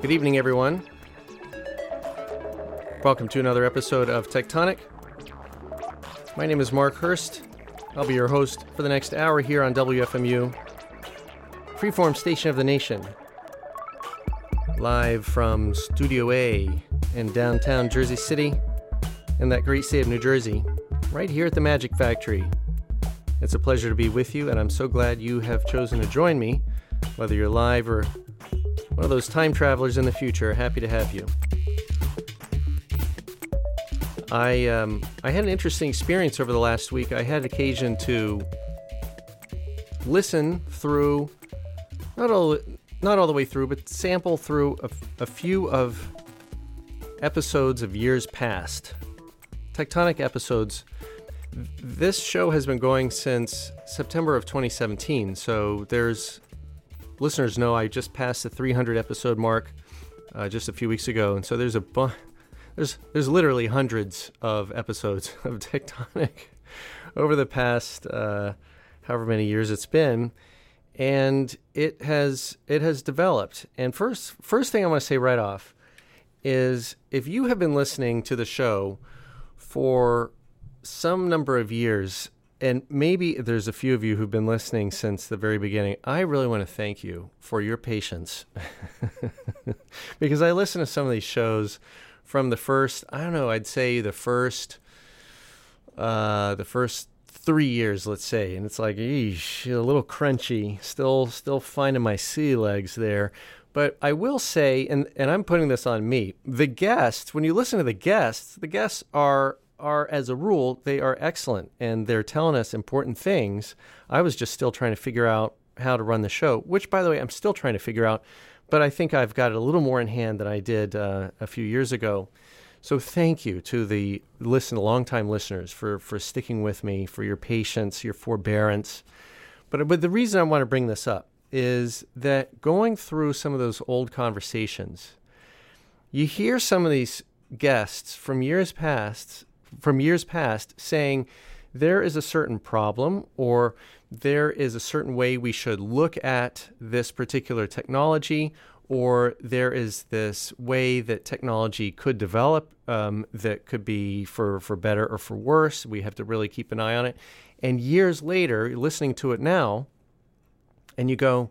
Good evening, everyone. Welcome to another episode of Techtonic. My name is Mark Hurst. I'll be your host for the next hour here on WFMU, freeform station of the nation. Live from Studio A in downtown Jersey City, in that great state of New Jersey, right here at the Magic Factory. It's a pleasure to be with you, and I'm so glad you have chosen to join me, whether you're live or one of those time travelers in the future. Happy to have you. I um, I had an interesting experience over the last week. I had occasion to listen through, not all not all the way through, but sample through a, a few of episodes of years past, Techtonic episodes. This show has been going since September of 2017, so there's listeners know I just passed the 300 episode mark uh, just a few weeks ago, and so there's a bu- there's there's literally hundreds of episodes of Techtonic over the past uh, however many years it's been, and it has it has developed. And first first thing I want to say right off is if you have been listening to the show for some number of years and maybe there's a few of you who've been listening since the very beginning. I really want to thank you for your patience because I listen to some of these shows from the first, I don't know, I'd say the first, uh, the first three years, let's say, and it's like, eesh, a little crunchy. Still, still finding my sea legs there. But I will say, and, and I'm putting this on me, the guests, when you listen to the guests, the guests are are, as a rule, they are excellent and they're telling us important things. I was just still trying to figure out how to run the show, which, by the way, I'm still trying to figure out, but I think I've got it a little more in hand than I did uh, a few years ago. So thank you to the listen, longtime listeners for, for sticking with me, for your patience, your forbearance. But, but the reason I want to bring this up is that going through some of those old conversations, you hear some of these guests from years past from years past saying there is a certain problem or there is a certain way we should look at this particular technology or there is this way that technology could develop um, that could be for, for better or for worse. We have to really keep an eye on it. And years later, listening to it now, and you go,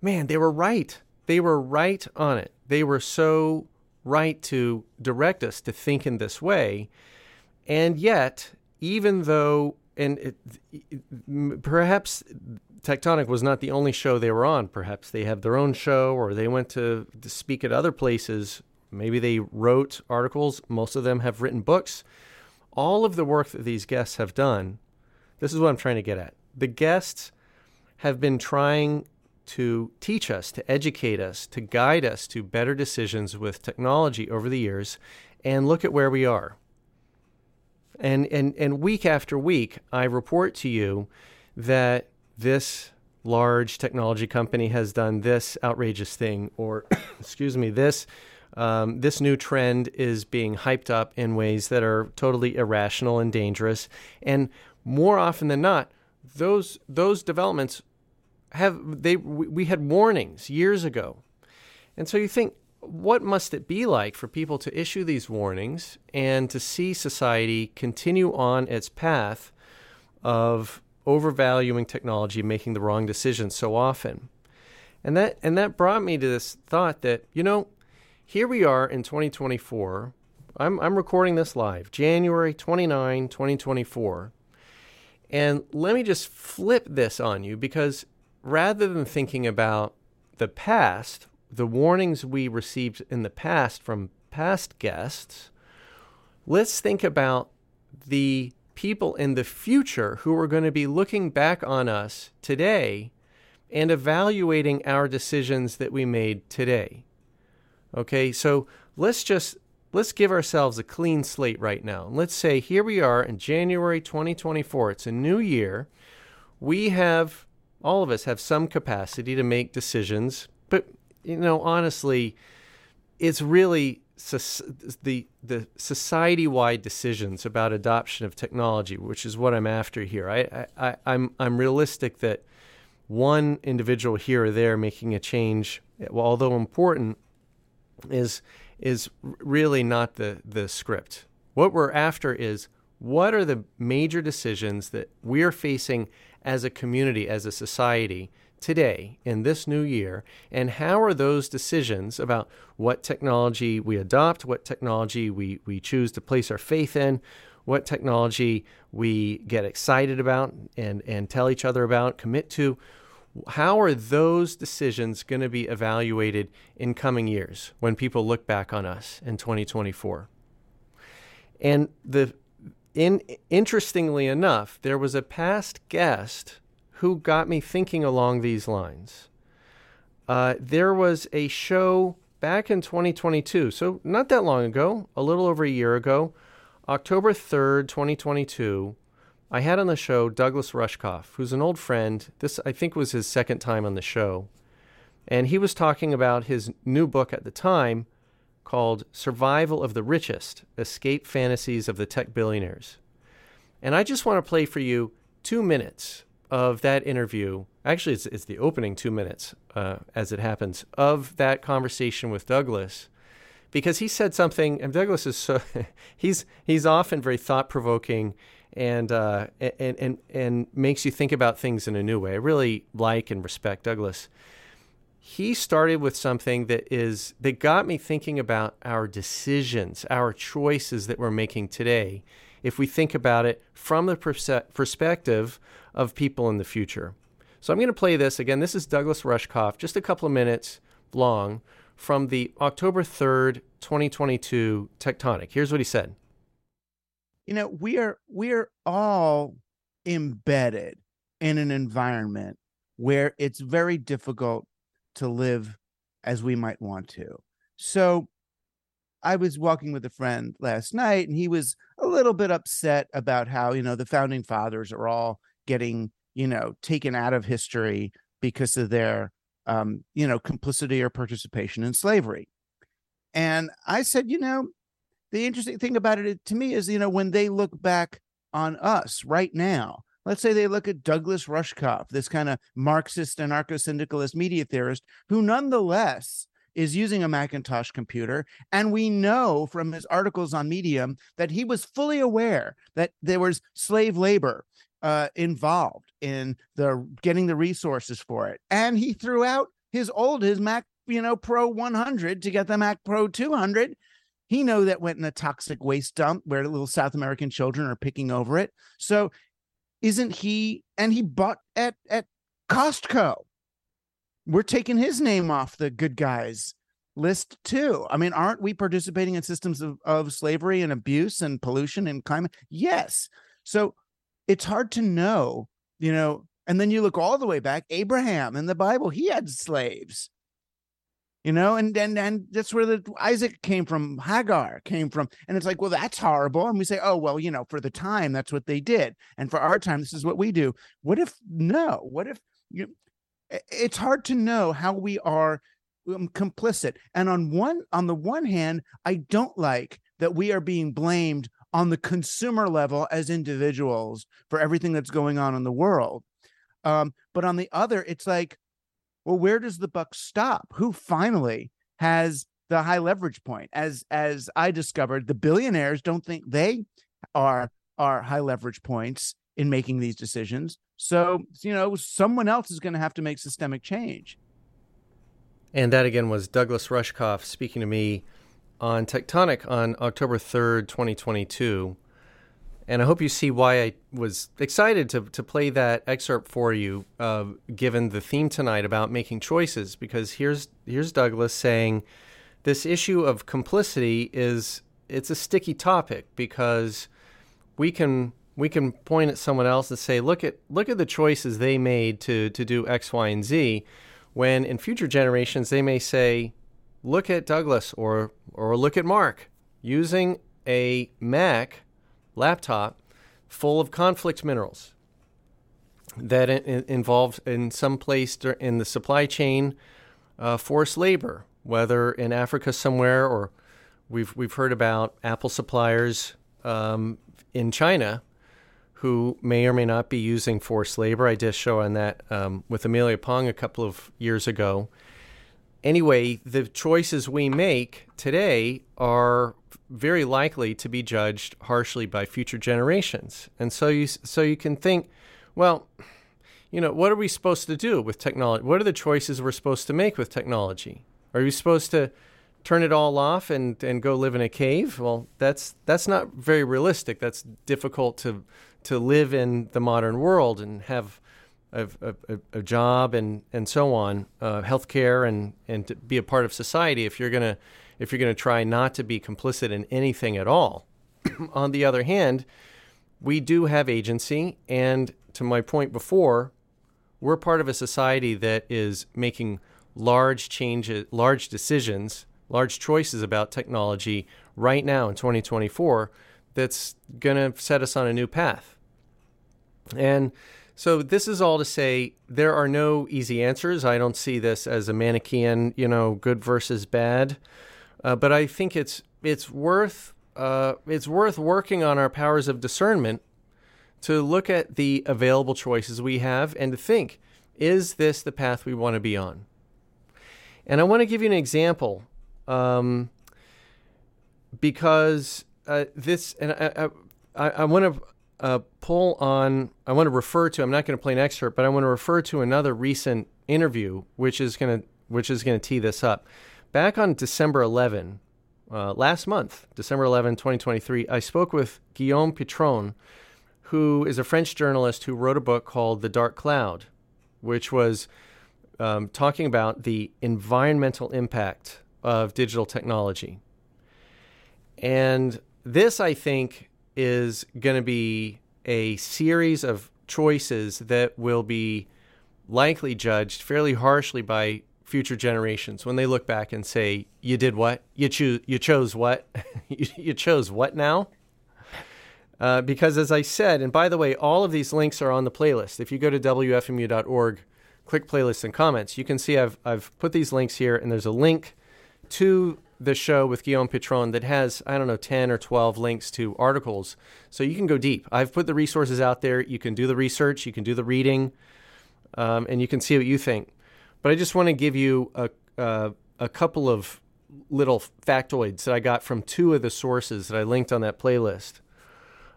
man, they were right. They were right on it. They were so right to direct us to think in this way. And yet, even though, and it, perhaps Techtonic was not the only show they were on. Perhaps they have their own show or they went to, to speak at other places. Maybe they wrote articles. Most of them have written books. All of the work that these guests have done, this is what I'm trying to get at. The guests have been trying to teach us, to educate us, to guide us to better decisions with technology over the years. And look at where we are. And, and, and week after week, I report to you that this large technology company has done this outrageous thing, or excuse me, this um, this new trend is being hyped up in ways that are totally irrational and dangerous. And more often than not, those those developments have they we had warnings years ago, and so you think what must it be like for people to issue these warnings and to see society continue on its path of overvaluing technology, making the wrong decisions so often? And that and that brought me to this thought that, you know, here we are in 2024. I'm I'm recording this live, January 29, 2024. And let me just flip this on you because rather than thinking about the past, the warnings we received in the past from past guests, let's think about the people in the future who are going to be looking back on us today and evaluating our decisions that we made today. Okay, so let's just let's give ourselves a clean slate right now. Let's say here we are in January 2024. It's a new year. We have all of us have some capacity to make decisions, you know, honestly, it's really the the society wide decisions about adoption of technology, which is what I'm after here. I, I I'm I'm realistic that one individual here or there making a change, although important, is is really not the the script. What we're after is what are the major decisions that we're facing as a community, as a society today in this new year, and how are those decisions about what technology we adopt, what technology we, we choose to place our faith in, what technology we get excited about and, and tell each other about, commit to, how are those decisions going to be evaluated in coming years when people look back on us in 2024? And the in interestingly enough, there was a past guest who got me thinking along these lines. Uh, there was a show back in 2022, so not that long ago, a little over a year ago, October 3rd, 2022, I had on the show Douglas Rushkoff, who's an old friend. This, I think, was his second time on the show. And he was talking about his new book at the time called Survival of the Richest Escape Fantasies of the Tech Billionaires. And I just want to play for you two minutes of that interview. Actually, it's, it's the opening two minutes, uh, as it happens, of that conversation with Douglas because he said something and Douglas is so he's he's often very thought provoking and, uh, and, and, and makes you think about things in a new way. I really like and respect Douglas. He started with something that is that got me thinking about our decisions, our choices that we're making today. If we think about it from the perse- perspective of people in the future. So I'm going to play this again. This is Douglas Rushkoff, just a couple of minutes long from the October 3rd, 2022 Techtonic. Here's what he said you know we are we're all embedded in an environment where it's very difficult to live as we might want to so i was walking with a friend last night and he was a little bit upset about how you know the founding fathers are all getting you know taken out of history because of their um, you know complicity or participation in slavery. And i said you know the interesting thing about it to me is, you know, when they look back on us right now, let's say they look at Douglas Rushkoff, this kind of Marxist anarcho syndicalist media theorist, who nonetheless is using a Macintosh computer. And we know from his articles on Medium that he was fully aware that there was slave labor uh, involved in the getting the resources for it. And he threw out his old, his Mac, you know, Pro 100 to get the Mac Pro 200 he know that went in a toxic waste dump where little South American children are picking over it. So isn't he and he bought at at Costco. We're taking his name off the good guys list too. I mean, aren't we participating in systems of, of slavery and abuse and pollution and climate? Yes. So it's hard to know, you know, and then you look all the way back, Abraham in the Bible, he had slaves you know and and and that's where the isaac came from hagar came from and it's like well that's horrible and we say oh well you know for the time that's what they did and for our time this is what we do what if no what if you it's hard to know how we are um, complicit and on one on the one hand i don't like that we are being blamed on the consumer level as individuals for everything that's going on in the world um, but on the other it's like well, where does the buck stop? Who finally has the high leverage point? As as I discovered, the billionaires don't think they are are high leverage points in making these decisions. So, you know, someone else is going to have to make systemic change. And that again was Douglas Rushkoff speaking to me on Techtonic on October 3rd, 2022. And I hope you see why I was excited to, to play that excerpt for you, uh, given the theme tonight about making choices. Because here's here's Douglas saying, this issue of complicity is it's a sticky topic because we can we can point at someone else and say, look at look at the choices they made to to do X, Y, and Z. When in future generations they may say, look at Douglas or or look at Mark using a Mac laptop full of conflict minerals that in, in some place in the supply chain uh, forced labor, whether in Africa somewhere or we've we've heard about Apple suppliers um, in China who may or may not be using forced labor. I did a show on that um, with Amelia Pang a couple of years ago. anyway, the choices we make today are very likely to be judged harshly by future generations. And so you so you can think, well, you know, what are we supposed to do with technology? What are the choices we're supposed to make with technology? Are we supposed to turn it all off and, and go live in a cave? Well, that's that's not very realistic. That's difficult to to live in the modern world and have a, a, a job and, and so on, uh, healthcare and, and to be a part of society if you're gonna if you're gonna try not to be complicit in anything at all. On the other hand, we do have agency, and to my point before, we're part of a society that is making large changes, large decisions, large choices about technology right now in 2024 that's going to set us on a new path. And so this is all to say there are no easy answers. I don't see this as a Manichaean, you know, good versus bad. Uh, but I think it's it's worth uh, it's worth working on our powers of discernment to look at the available choices we have and to think, is this the path we want to be on? And I want to give you an example um, because uh, this, and I, I, I want to uh, pull on, I want to refer to, I'm not going to play an excerpt, but I want to refer to another recent interview, which is going to, which is going to tee this up. Back on December 11, uh, last month, December 11, 2023, I spoke with Guillaume Pitron, who is a French journalist who wrote a book called The Dark Cloud, which was um, talking about the environmental impact of digital technology. And this, I think, is going to be a series of choices that will be likely judged fairly harshly by future generations when they look back and say, "You did what? You choose? You chose what? you chose what now?" Uh, because, as I said, and by the way, all of these links are on the playlist. If you go to wfmu.org, click playlists and comments, you can see I've I've put these links here, and there's a link to the show with Guillaume Pitron that has, I don't know, 10 or 12 links to articles. So you can go deep. I've put the resources out there. You can do the research, you can do the reading, um, and you can see what you think. But I just want to give you a, uh, a couple of little factoids that I got from two of the sources that I linked on that playlist.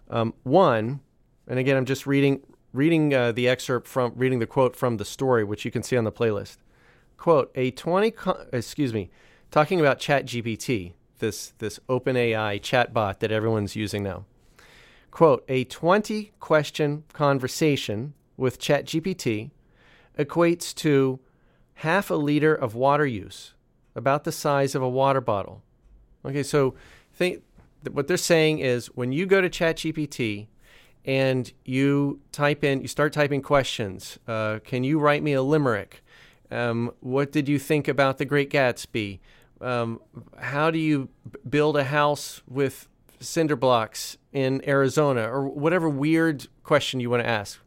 Um, one, and again, I'm just reading reading uh, the excerpt from reading the quote from the story, which you can see on the playlist. Quote: A 20, co- excuse me, talking about ChatGPT, this, this OpenAI chatbot that everyone's using now. Quote, a 20 question conversation with ChatGPT equates to half a liter of water use, about the size of a water bottle. Okay, so think what they're saying is when you go to ChatGPT and you type in, you start typing questions. Uh, can you write me a limerick? Um, what did you think about The Great Gatsby? Um, how do you build a house with cinder blocks in Arizona or whatever weird question you want to ask.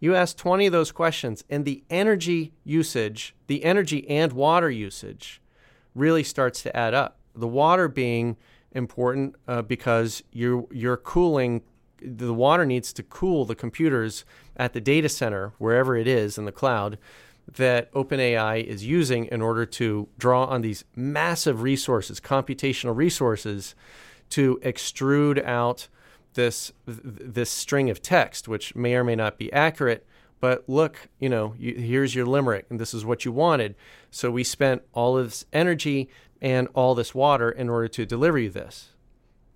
You ask 20 of those questions, and the energy usage, the energy and water usage, really starts to add up. The water being important uh, because you're, you're cooling, the water needs to cool the computers at the data center, wherever it is in the cloud, that OpenAI is using in order to draw on these massive resources, computational resources, to extrude out this this string of text, which may or may not be accurate. But look, you know, you, here's your limerick, and this is what you wanted. So we spent all of this energy and all this water in order to deliver you this.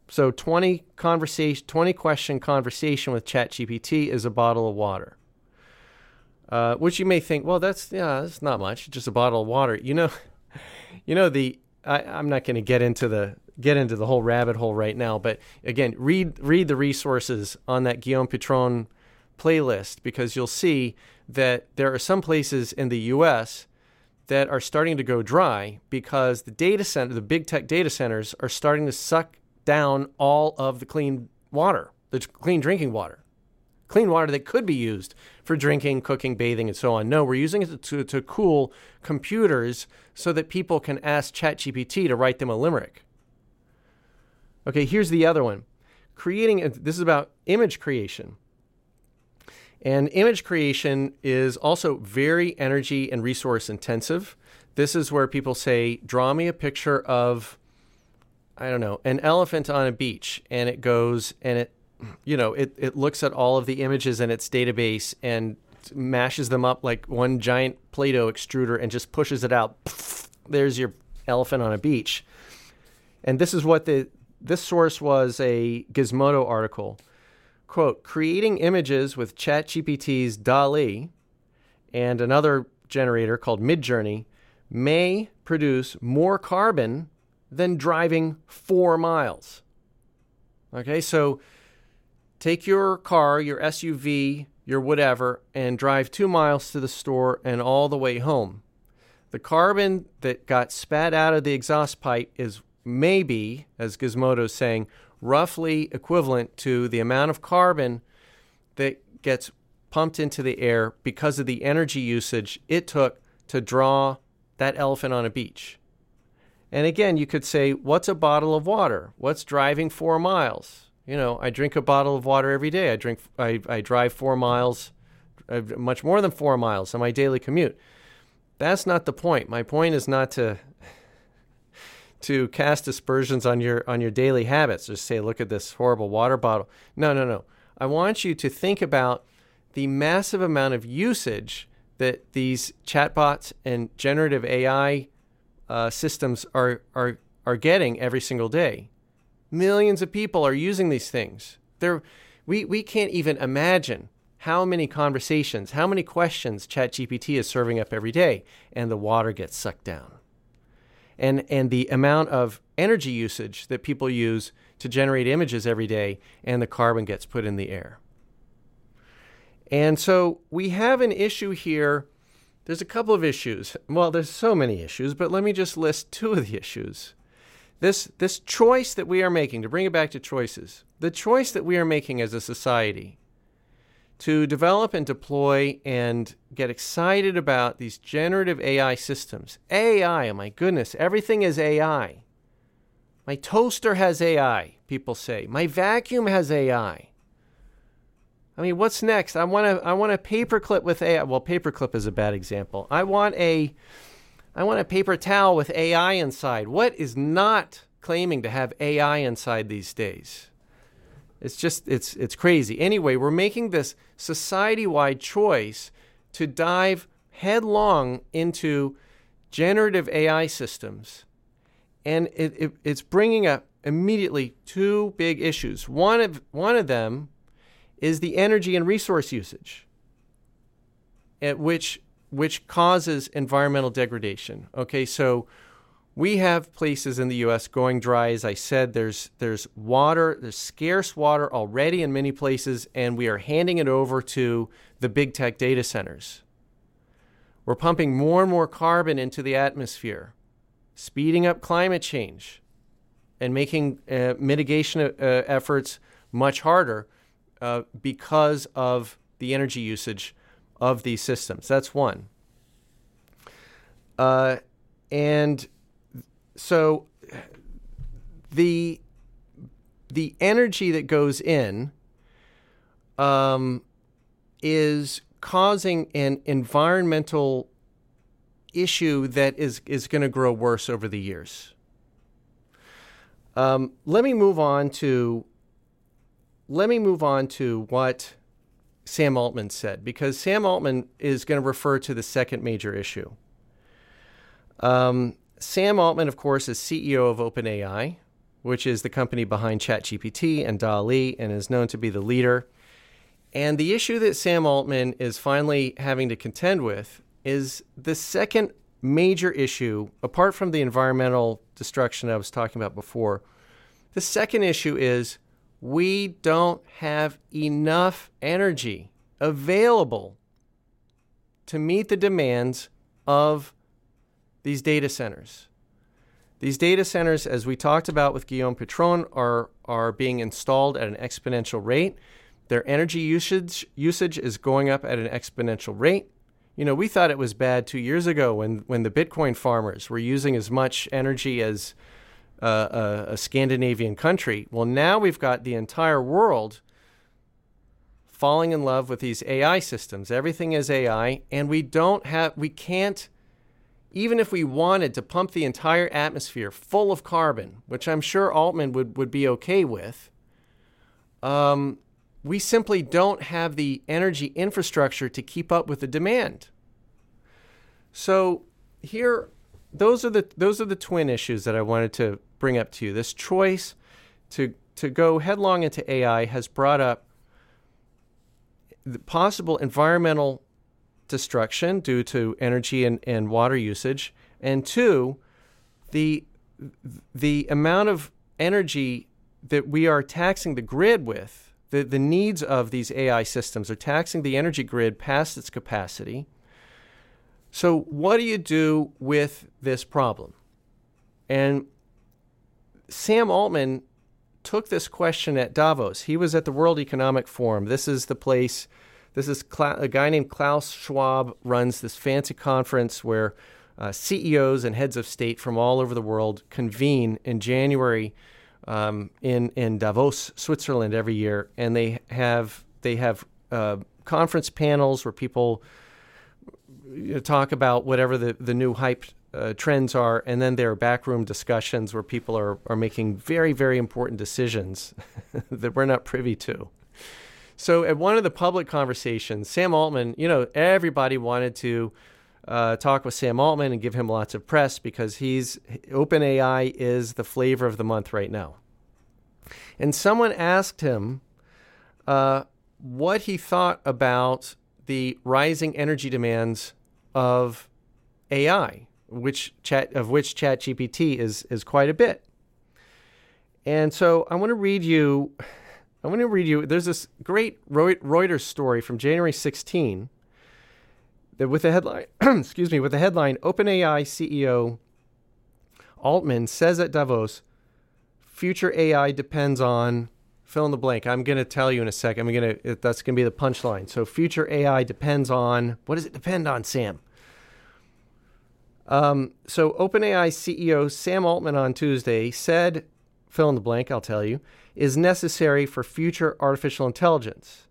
So 20 conversation, 20 question conversation with ChatGPT is a bottle of water. Uh, which you may think, well, that's yeah, that's not much, just a bottle of water. You know, you know the. I, I'm not going to get into the get into the whole rabbit hole right now, but again, read read the resources on that Guillaume Pitron playlist because you'll see that there are some places in the U.S. that are starting to go dry because the data center, the big tech data centers, are starting to suck down all of the clean water, the clean drinking water clean water that could be used for drinking, cooking, bathing, and so on. No, we're using it to, to cool computers so that people can ask ChatGPT to write them a limerick. Okay, here's the other one. Creating, this is about image creation. And image creation is also very energy and resource intensive. this is where people say, draw me a picture of, I don't know, an elephant on a beach. And it goes and it, you know, it, it looks at all of the images in its database and mashes them up like one giant Play Doh extruder and just pushes it out. There's your elephant on a beach. And this is what the, this source was a Gizmodo article. Quote, creating images with ChatGPT's DALL-E and another generator called Midjourney may produce more carbon than driving four miles. Okay, so take your car, your SUV, your whatever, and drive two miles to the store and all the way home. The carbon that got spat out of the exhaust pipe is maybe, as Gizmodo is saying, roughly equivalent to the amount of carbon that gets pumped into the air because of the energy usage it took to draw that elephant on a beach. And again, you could say, what's a bottle of water? What's driving four miles? You know, I drink a bottle of water every day. I drink, I, I drive four miles, uh, much more than four miles on my daily commute. That's not the point. My point is not to to cast aspersions on your on your daily habits. Just say, look at this horrible water bottle. No, no, no. I want you to think about the massive amount of usage that these chatbots and generative AI uh, systems are, are, are getting every single day. Millions of people are using these things. They're, we, we can't even imagine how many conversations, how many questions ChatGPT is serving up every day, and the water gets sucked down. And, and the amount of energy usage that people use to generate images every day, and the carbon gets put in the air. And so we have an issue here. There's a couple of issues. Well, there's so many issues, but let me just list two of the issues. This, this choice that we are making, to bring it back to choices, the choice that we are making as a society to develop and deploy and get excited about these generative AI systems. AI, oh my goodness, everything is AI. My toaster has AI, people say. My vacuum has AI. I mean, what's next? I want to I want a paperclip with AI. Well, paperclip is a bad example. I want a I want a paper towel with AI inside. What is not claiming to have AI inside these days? It's just it's it's crazy. Anyway, we're making this society-wide choice to dive headlong into generative AI systems, and it, it, it's bringing up immediately two big issues. One of one of them is the energy and resource usage, at which which causes environmental degradation. Okay, so we have places in the U.S. going dry. As I said, there's there's water, there's scarce water already in many places, and we are handing it over to the big tech data centers. We're pumping more and more carbon into the atmosphere, speeding up climate change, and making uh, mitigation uh, efforts much harder uh, because of the energy usage of these systems. That's one. Uh, and so the the energy that goes in um, is causing an environmental issue that is is going to grow worse over the years. Um, let me move on to let me move on to what Sam Altman said, because Sam Altman is going to refer to the second major issue. Um, Sam Altman, of course, is CEO of OpenAI, which is the company behind ChatGPT and DALL-E, and is known to be the leader. And the issue that Sam Altman is finally having to contend with is the second major issue, apart from the environmental destruction I was talking about before. The second issue is we don't have enough energy available to meet the demands of these data centers. These data centers, as we talked about with Guillaume Pitron, are, are being installed at an exponential rate. Their energy usage, usage is going up at an exponential rate. You know, we thought it was bad two years ago when, when the Bitcoin farmers were using as much energy as a, a Scandinavian country. Well, now we've got the entire world falling in love with these AI systems. Everything is AI, and we don't have, we can't even if we wanted to pump the entire atmosphere full of carbon, which I'm sure Altman would, would be okay with, um, we simply don't have the energy infrastructure to keep up with the demand. So here, those are the those are the twin issues that I wanted to bring up to you. This choice to to go headlong into AI has brought up the possible environmental destruction due to energy and, and water usage, and two, the the amount of energy that we are taxing the grid with, the, the needs of these AI systems are taxing the energy grid past its capacity. So, what do you do with this problem? And Sam Altman took this question at Davos. He was at the World Economic Forum. This is the place this is a guy named Klaus Schwab runs this fancy conference where uh, CEOs and heads of state from all over the world convene in January um, in in Davos, Switzerland, every year, and they have they have uh, conference panels where people talk about whatever the, the new hype uh, trends are, and then there are backroom discussions where people are, are making very, very important decisions that we're not privy to. So at one of the public conversations, Sam Altman, you know, everybody wanted to uh, talk with Sam Altman and give him lots of press because he's OpenAI is the flavor of the month right now. And someone asked him uh, what he thought about the rising energy demands of AI, which chat of which ChatGPT is is quite a bit. And so I want to read you I want to read you. There's this great Reuters story from January 16 that with the headline, excuse me, with the headline OpenAI CEO Altman says at Davos, future AI depends on fill in the blank. I'm going to tell you in a second. I'm going to that's going to be the punchline. So future AI depends on what does it depend on, Sam? Um, so OpenAI CEO Sam Altman on Tuesday said, fill in the blank. I'll tell you is necessary for future artificial intelligence.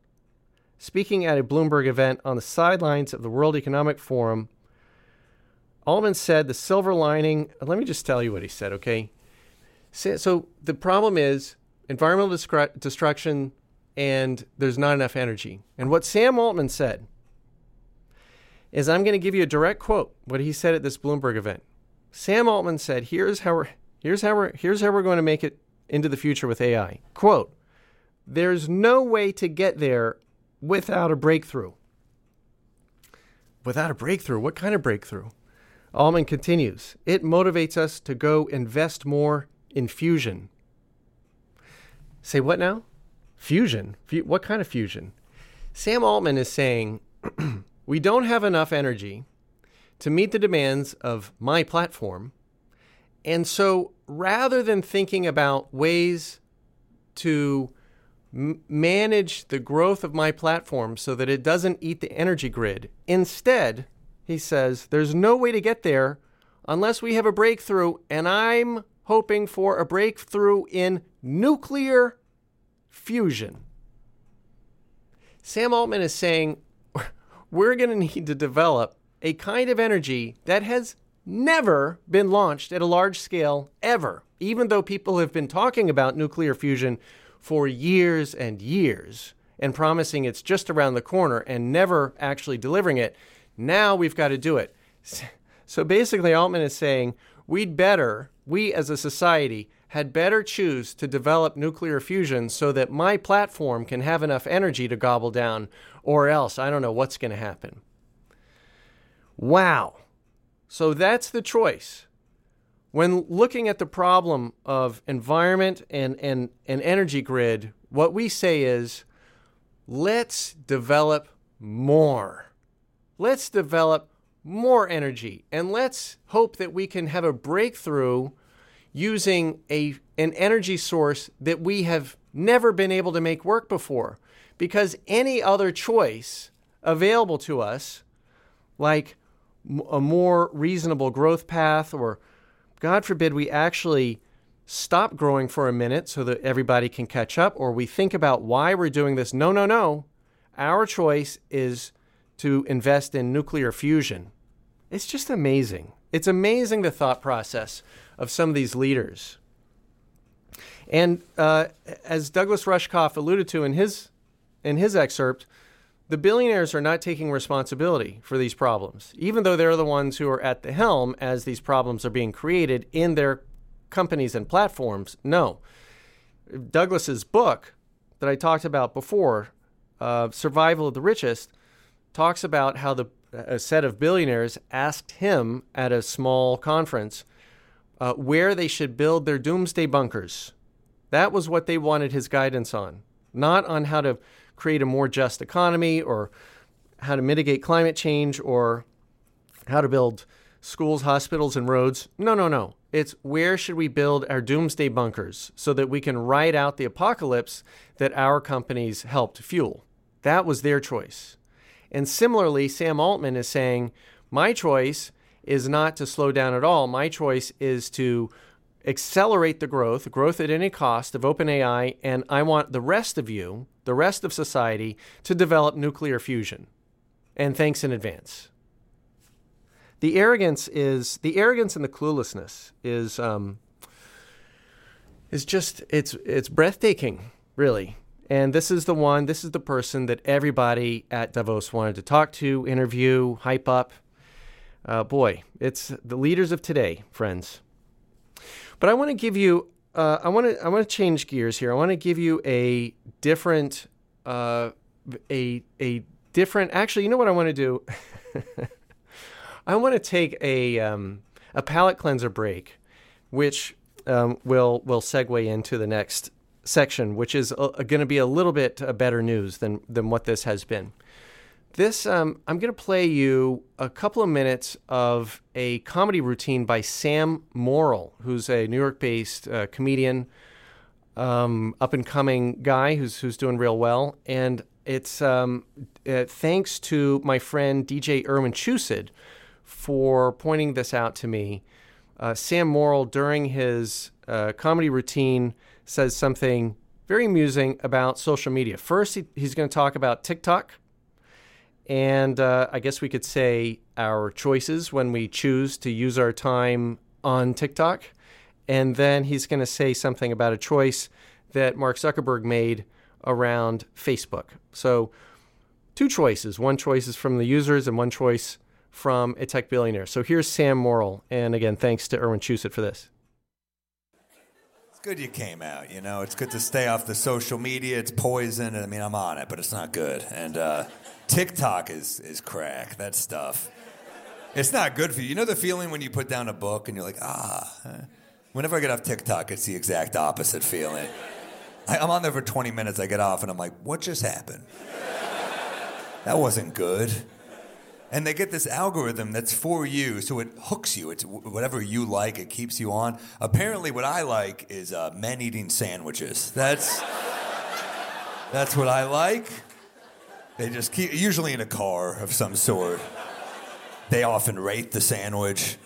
Speaking at a Bloomberg event on the sidelines of the World Economic Forum, Altman said the silver lining, let me just tell you what he said, okay? So the problem is environmental destruction and there's not enough energy. And what Sam Altman said is I'm going to give you a direct quote what he said at this Bloomberg event. Sam Altman said, "Here's how we're here's how we're here's how we're going to make it into the future with AI. Quote, there's no way to get there without a breakthrough. Without a breakthrough? What kind of breakthrough? Altman continues, it motivates us to go invest more in fusion. Say what now? Fusion? what kind of fusion? Sam Altman is saying, we don't have enough energy to meet the demands of my platform and so rather than thinking about ways to m- manage the growth of my platform so that it doesn't eat the energy grid, instead, he says, there's no way to get there unless we have a breakthrough. And I'm hoping for a breakthrough in nuclear fusion. Sam Altman is saying we're going to need to develop a kind of energy that has never been launched at a large scale ever, even though people have been talking about nuclear fusion for years and years and promising it's just around the corner and never actually delivering it. Now we've got to do it. So basically, Altman is saying we'd better, we as a society, had better choose to develop nuclear fusion so that my platform can have enough energy to gobble down, or else I don't know what's going to happen. Wow. So that's the choice. When looking at the problem of environment and, and, and energy grid, what we say is let's develop more. Let's develop more energy and let's hope that we can have a breakthrough using a, an energy source that we have never been able to make work before. Because any other choice available to us, like a more reasonable growth path, or God forbid we actually stop growing for a minute so that everybody can catch up, or we think about why we're doing this. No, no, no. Our choice is to invest in nuclear fusion. It's just amazing. It's amazing the thought process of some of these leaders. And uh, as Douglas Rushkoff alluded to in his in his excerpt, the billionaires are not taking responsibility for these problems, even though they're the ones who are at the helm as these problems are being created in their companies and platforms. No. Douglas's book that I talked about before, uh, Survival of the Richest, talks about how the a set of billionaires asked him at a small conference uh, where they should build their doomsday bunkers. That was what they wanted his guidance on, not on how to create a more just economy or how to mitigate climate change or how to build schools, hospitals, and roads. No, no, no. It's where should we build our doomsday bunkers so that we can ride out the apocalypse that our companies helped fuel. That was their choice. And similarly, Sam Altman is saying, my choice is not to slow down at all. My choice is to accelerate the growth, growth at any cost of OpenAI, and I want the rest of you, the rest of society, to develop nuclear fusion. And thanks in advance. The arrogance is the arrogance and the cluelessness is um, is just it's it's breathtaking, really. And this is the one, this is the person that everybody at Davos wanted to talk to, interview, hype up. Uh, boy, it's the leaders of today, friends. But I want to give you, uh, I want to, I want to change gears here. I want to give you a different, uh, a a different. Actually, you know what I want to do? I want to take a um, a palate cleanser break, which um, will will segue into the next section, which is uh, going to be a little bit uh, better news than than what this has been. This, um, I'm going to play you a couple of minutes of a comedy routine by Sam Morrill, who's a New York based uh, comedian, um, up and coming guy who's, who's doing real well. And it's um, uh, thanks to my friend DJ Irwin Chusid for pointing this out to me. Uh, Sam Morrill, during his uh, comedy routine, says something very amusing about social media. First, he, he's going to talk about TikTok and uh, I guess we could say our choices when we choose to use our time on TikTok. And then he's going to say something about a choice that Mark Zuckerberg made around Facebook. So, two choices. One choice is from the users, and one choice from a tech billionaire. So, here's Sam Morrill. And again, thanks to Irwin Chusid for this. It's good you came out. You know, it's good to stay off the social media. It's poison. I mean, I'm on it, but it's not good. And, uh, TikTok is is crack. That stuff. It's not good for you. You know the feeling when you put down a book and you're like, ah. Whenever I get off TikTok, it's the exact opposite feeling. I, I'm on there for 20 minutes. I get off and I'm like, what just happened? That wasn't good. And they get this algorithm that's for you, so it hooks you. It's whatever you like, it keeps you on. Apparently, what I like is uh, men eating sandwiches. That's that's what I like. They just keep, usually in a car of some sort. They often rate the sandwich.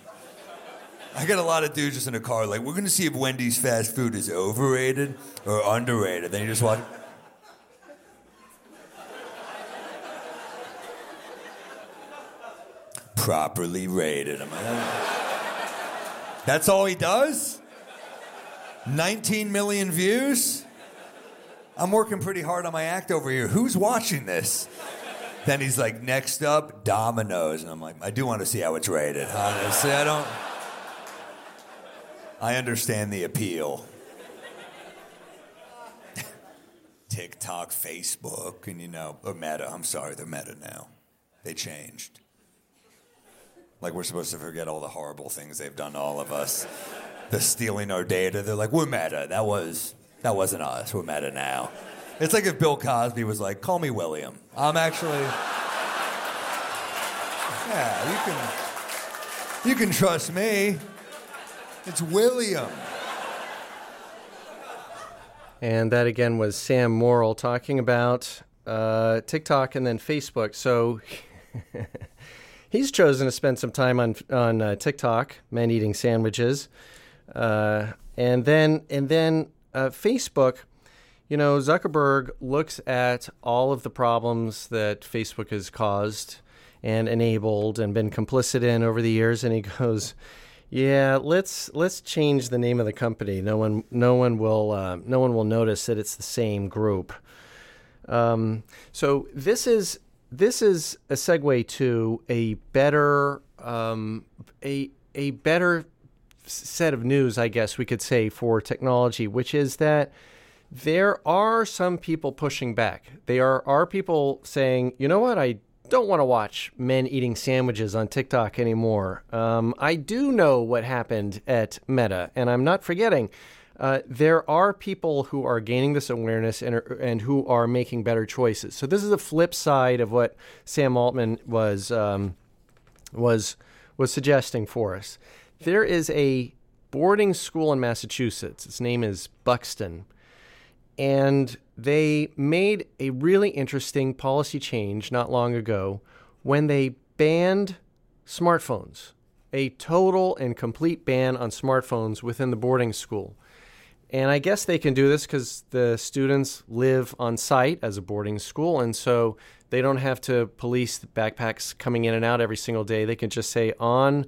I get a lot of dudes just in a car, like, we're gonna see if Wendy's fast food is overrated or underrated. Then you just watch. Properly rated. Am I? That's all he does? 19 million views? I'm working pretty hard on my act over here. Who's watching this? Then he's like, next up, Domino's. And I'm like, I do want to see how it's rated. Honestly, I don't. I understand the appeal. TikTok, Facebook, and you know, or Meta. I'm sorry, they're Meta now. They changed. Like we're supposed to forget all the horrible things they've done to all of us. The stealing our data. They're like, we're Meta. That was that wasn't us. We're meta now. It's like if Bill Cosby was like, call me William. I'm actually. Yeah, you can. You can trust me. It's William. And that again was Sam Morrill talking about uh, TikTok and then Facebook. So he's chosen to spend some time on on uh, TikTok, men eating sandwiches, uh, and then and then uh, Facebook, you know, Zuckerberg looks at all of the problems that Facebook has caused and enabled and been complicit in over the years. And he goes, "Yeah, let's let's change the name of the company. No one no one will uh, no one will notice that it's the same group." Um, so this is this is a segue to a better um, a a better set of news, I guess we could say, for technology, which is that there are some people pushing back. There are, are people saying, you know what, I don't want to watch men eating sandwiches on TikTok anymore. Um, I do know what happened at Meta, and I'm not forgetting. Uh, there are people who are gaining this awareness and, and who are making better choices. So this is the flip side of what Sam Altman was um, was was suggesting for us. There is a boarding school in Massachusetts. Its name is Buxton and they made a really interesting policy change not long ago when they banned smartphones, a total and complete ban on smartphones within the boarding school. And I guess they can do this because the students live on site as a boarding school, and so they don't have to police the backpacks coming in and out every single day. They can just say on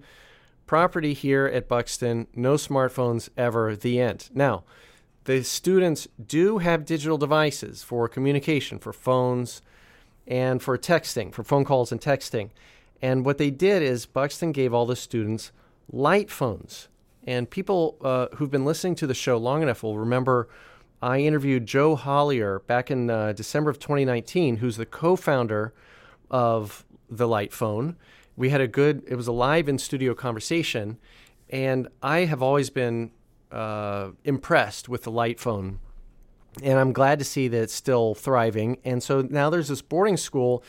property here at Buxton, no smartphones ever, the end. Now, the students do have digital devices for communication, for phones, and for texting, for phone calls and texting. And what they did is Buxton gave all the students light phones. And people uh, who've been listening to the show long enough will remember I interviewed Joe Hollier back in uh, December of 2019, who's the co founder of the light phone. We had a good, it was a live in studio conversation. And I have always been uh, impressed with the light phone. And I'm glad to see that it's still thriving. And so now there's this boarding school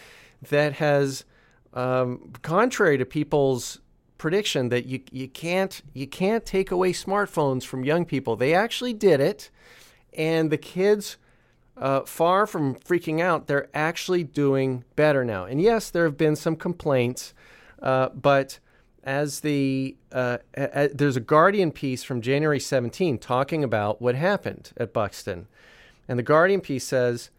that has, um, contrary to people's prediction that you, you can't you can't take away smartphones from young people. They actually did it, and the kids, uh, far from freaking out, they're actually doing better now. And yes, there have been some complaints, uh, but as the uh, a, a, there's a Guardian piece from January 17 talking about what happened at Buxton, and the Guardian piece says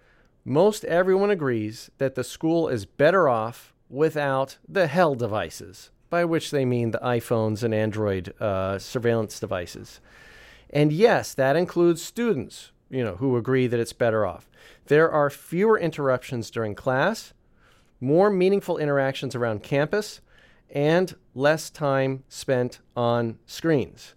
most everyone agrees that the school is better off without the hell devices, by which they mean the iPhones and Android uh, surveillance devices. And yes, that includes students, you know, who agree that it's better off. There are fewer interruptions during class, more meaningful interactions around campus, and less time spent on screens.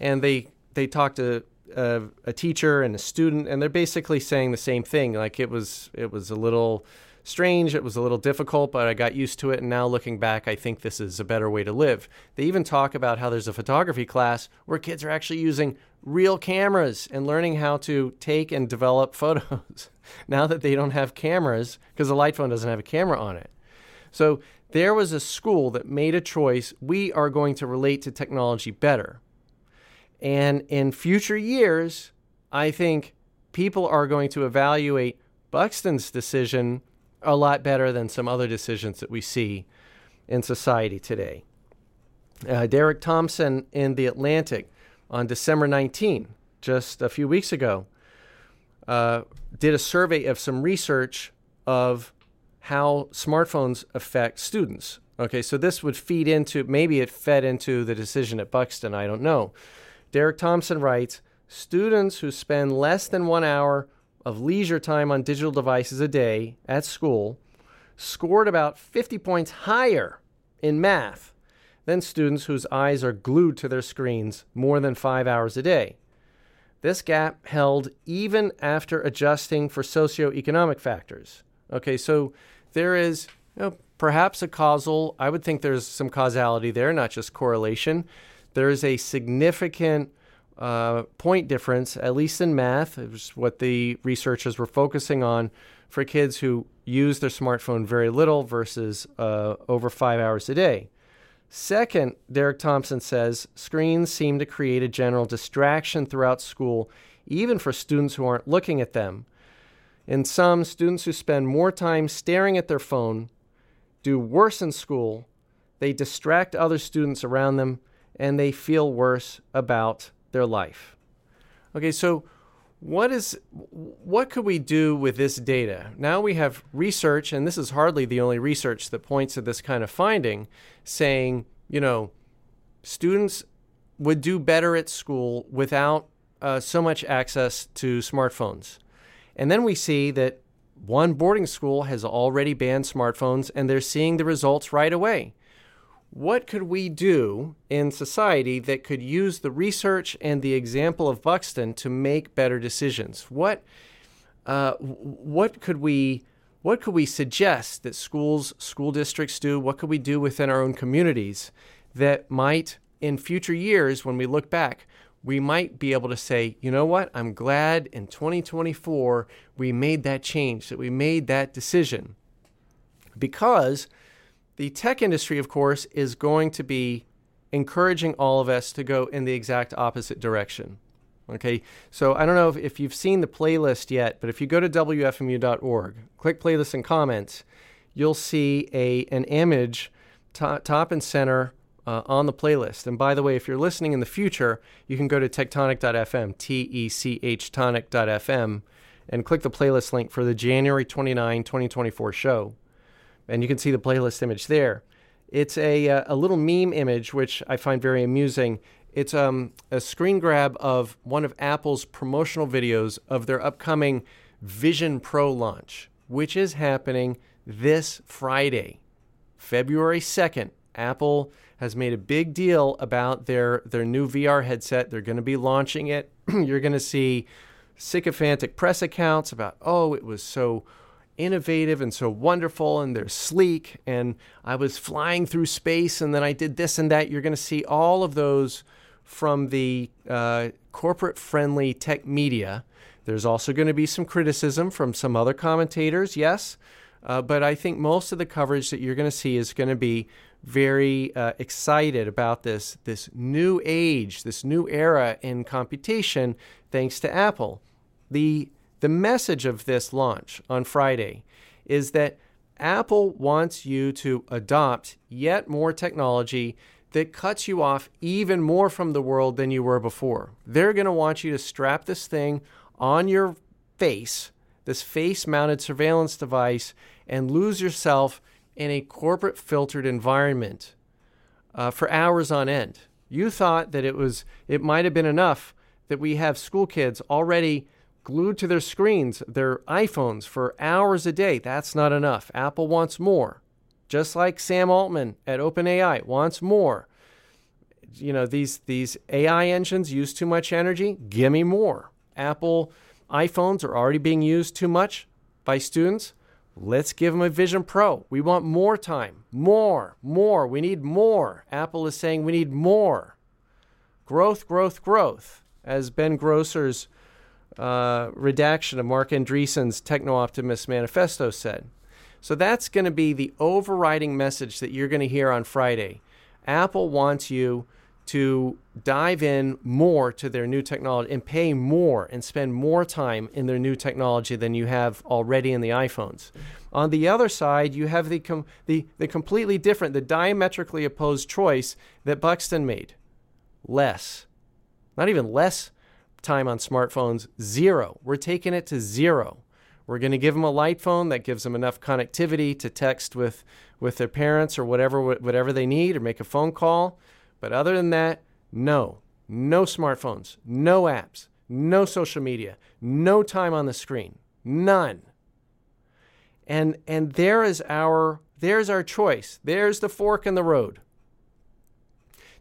And they they talked to a, a, teacher and a student, and they're basically saying the same thing. Like it was it was a little strange, it was a little difficult, but I got used to it. And now looking back, I think this is a better way to live. They even talk about how there's a photography class where kids are actually using real cameras and learning how to take and develop photos now that they don't have cameras because the light phone doesn't have a camera on it. So there was a school that made a choice we are going to relate to technology better. And in future years, I think people are going to evaluate Buxton's decision a lot better than some other decisions that we see in society today. Uh, Derek Thompson in The Atlantic on December 19, just a few weeks ago, uh, did a survey of some research of how smartphones affect students. Okay, so this would feed into, maybe it fed into the decision at Buxton, I don't know. Derek Thompson writes Students who spend less than one hour of leisure time on digital devices a day at school scored about 50 points higher in math than students whose eyes are glued to their screens more than five hours a day. This gap held even after adjusting for socioeconomic factors. Okay, so there is you know, perhaps a causal, I would think there's some causality there, not just correlation. There is a significant uh, point difference, at least in math, is what the researchers were focusing on for kids who use their smartphone very little versus uh, over five hours a day. Second, Derek Thompson says screens seem to create a general distraction throughout school, even for students who aren't looking at them. In some, students who spend more time staring at their phone do worse in school, they distract other students around them, and they feel worse about their life. Okay, so what is what could we do with this data? Now we have research, and this is hardly the only research that points to this kind of finding, saying you know students would do better at school without uh, so much access to smartphones. And then we see that one boarding school has already banned smartphones, and they're seeing the results right away what could we do in society that could use the research and the example of Buxton to make better decisions? What uh, what could we what could we suggest that schools, school districts do? What could we do within our own communities that might, in future years, when we look back, we might be able to say, you know what? I'm glad in 2024 we made that change, that we made that decision. Because the tech industry, of course, is going to be encouraging all of us to go in the exact opposite direction. Okay, so I don't know if, if you've seen the playlist yet, but if you go to WFMU.org, click playlist and comments, you'll see a an image top, top and center uh, on the playlist. And by the way, if you're listening in the future, you can go to techtonic.fm, T E C H tonic.fm, and click the playlist link for the January 29, 2024 show and you can see the playlist image there. It's a, uh, a little meme image, which I find very amusing. It's um, a screen grab of one of Apple's promotional videos of their upcoming Vision Pro launch, which is happening this Friday, February 2nd. Apple has made a big deal about their, their new VR headset. They're going to be launching it. You're going to see sycophantic press accounts about, oh, it was so innovative and so wonderful and they're sleek and I was flying through space and then I did this and that. You're going to see all of those from the uh, corporate friendly tech media. There's also going to be some criticism from some other commentators, yes, uh, but I think most of the coverage that you're going to see is going to be very uh, excited about this this new age, this new era in computation, thanks to Apple. The the message of this launch on Friday is that Apple wants you to adopt yet more technology that cuts you off even more from the world than you were before. They're going to want you to strap this thing on your face, this face mounted surveillance device, and lose yourself in a corporate filtered environment uh, for hours on end. You thought that it was it might have been enough that we have school kids already glued to their screens, their iPhones for hours a day. That's not enough. Apple wants more. Just like Sam Altman at OpenAI wants more. You know, these these AI engines use too much energy. Give me more. Apple iPhones are already being used too much by students. Let's give them a Vision Pro. We want more time. More, more. We need more. Apple is saying we need more. Growth, growth, growth. As Ben Grosser's uh, redaction of Marc Andreessen's Techno Optimist Manifesto said. So that's going to be the overriding message that you're going to hear on Friday. Apple wants you to dive in more to their new technology and pay more and spend more time in their new technology than you have already in the iPhones. On the other side, you have the, com- the, the completely different, the diametrically opposed choice that Buxton made less. Not even less time on smartphones, zero. We're taking it to zero. We're going to give them a light phone that gives them enough connectivity to text with, with their parents or whatever whatever they need or make a phone call. But other than that, no. No smartphones, no apps, no social media, no time on the screen. None. And and there is our there's our choice. There's the fork in the road.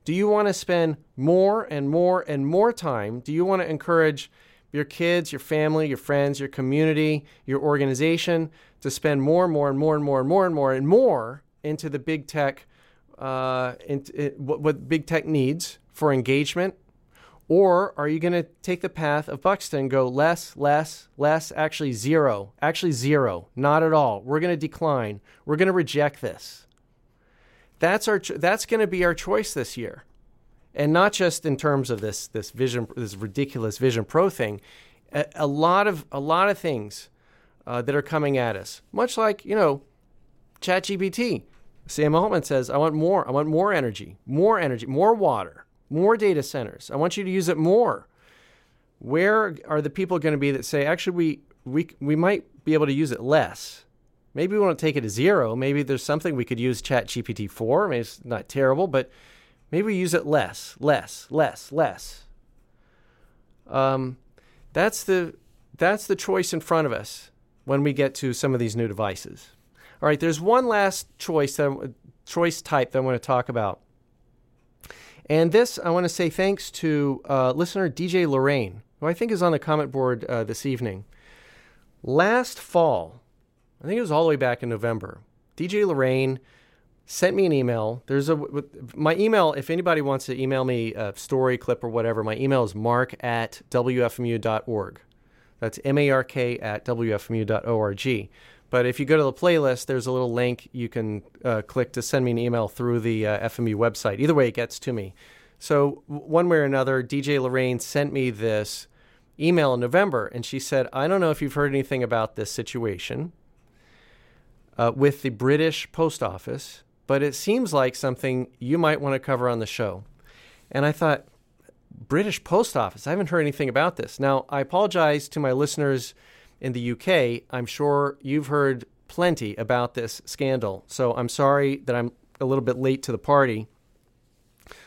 Do you want to spend more and more and more time? Do you want to encourage your kids, your family, your friends, your community, your organization to spend more and more and more and more and more and more and more into the big tech, uh, into, what, what big tech needs for engagement? Or are you going to take the path of Buxton and go less, less, less, actually zero, actually zero, not at all? We're going to decline. We're going to reject this. That's our that's going to be our choice this year, and not just in terms of this this vision this ridiculous Vision Pro thing. A, a lot of a lot of things uh, that are coming at us, much like you know, ChatGPT. Sam Altman says, "I want more. I want more energy, more energy, more water, more data centers. I want you to use it more." where are the people going to be that say, actually, we, we, we might be able to use it less? Maybe we want to take it to zero. Maybe there's something we could use Chat GPT for. Maybe it's not terrible, but maybe we use it less, less, less, less. Um, that's the that's the choice in front of us when we get to some of these new devices. All right, there's one last choice that choice type that I want to talk about. And this, I want to say thanks to uh, listener DJ Lorraine, who I think is on the comment board uh, this evening. Last fall, I think it was all the way back in November, DJ Lorraine sent me an email. There's a my email. If anybody wants to email me a story clip or whatever, my email is mark at wfmu.org. That's m a r k at wfmu.org. But if you go to the playlist, there's a little link you can uh, click to send me an email through the uh, FMU website. Either way, it gets to me. So, one way or another, DJ Lorraine sent me this email in November, and she said, I don't know if you've heard anything about this situation uh, with the British Post Office, but it seems like something you might want to cover on the show. And I thought, British Post Office, I haven't heard anything about this. Now, I apologize to my listeners in the UK, I'm sure you've heard plenty about this scandal. So I'm sorry that I'm a little bit late to the party.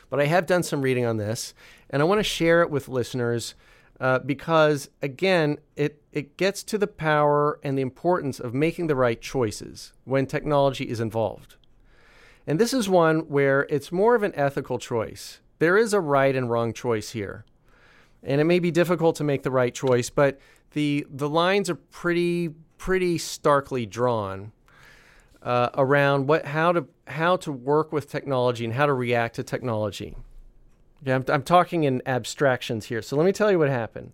But I have done some reading on this, and I want to share it with listeners uh, because, again, it, it gets to the power and the importance of making the right choices when technology is involved. And this is one where it's more of an ethical choice. There is a right and wrong choice here. And it may be difficult to make the right choice, but the the lines are pretty pretty starkly drawn uh, around what how to how to work with technology and how to react to technology. Yeah, I'm, I'm talking in abstractions here. So let me tell you what happened.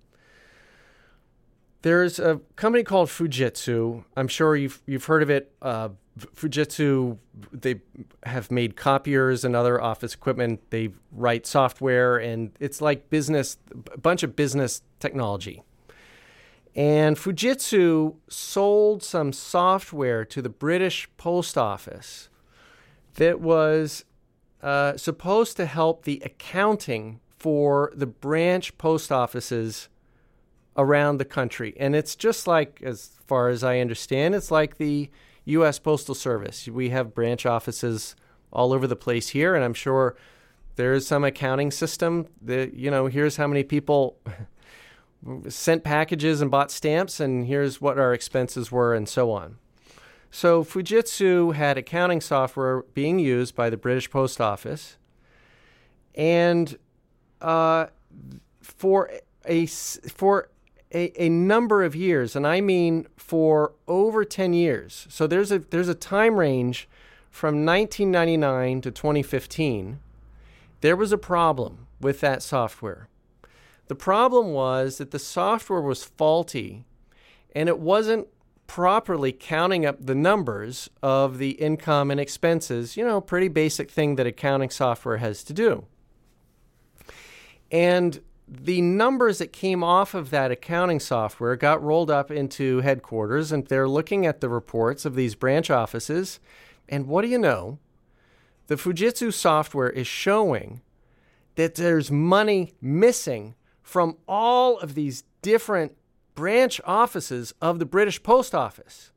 There's a company called Fujitsu. I'm sure you've you've heard of it. Uh, Fujitsu, they have made copiers and other office equipment. They write software, and it's like business, a bunch of business technology. And Fujitsu sold some software to the British Post Office that was uh, supposed to help the accounting for the branch post offices around the country. And it's just like, as far as I understand, it's like the U.S. Postal Service. We have branch offices all over the place here, and I'm sure there's some accounting system that, you know, here's how many people sent packages and bought stamps, and here's what our expenses were, and so on. So Fujitsu had accounting software being used by the British Post Office, and uh, for a for a, a number of years, and I mean for over ten years. So there's a there's a time range from 1999 to 2015. There was a problem with that software. The problem was that the software was faulty and it wasn't properly counting up the numbers of the income and expenses, you know, pretty basic thing that accounting software has to do. And the numbers that came off of that accounting software got rolled up into headquarters, and they're looking at the reports of these branch offices. And what do you know? The Fujitsu software is showing that there's money missing from all of these different branch offices of the British Post Office.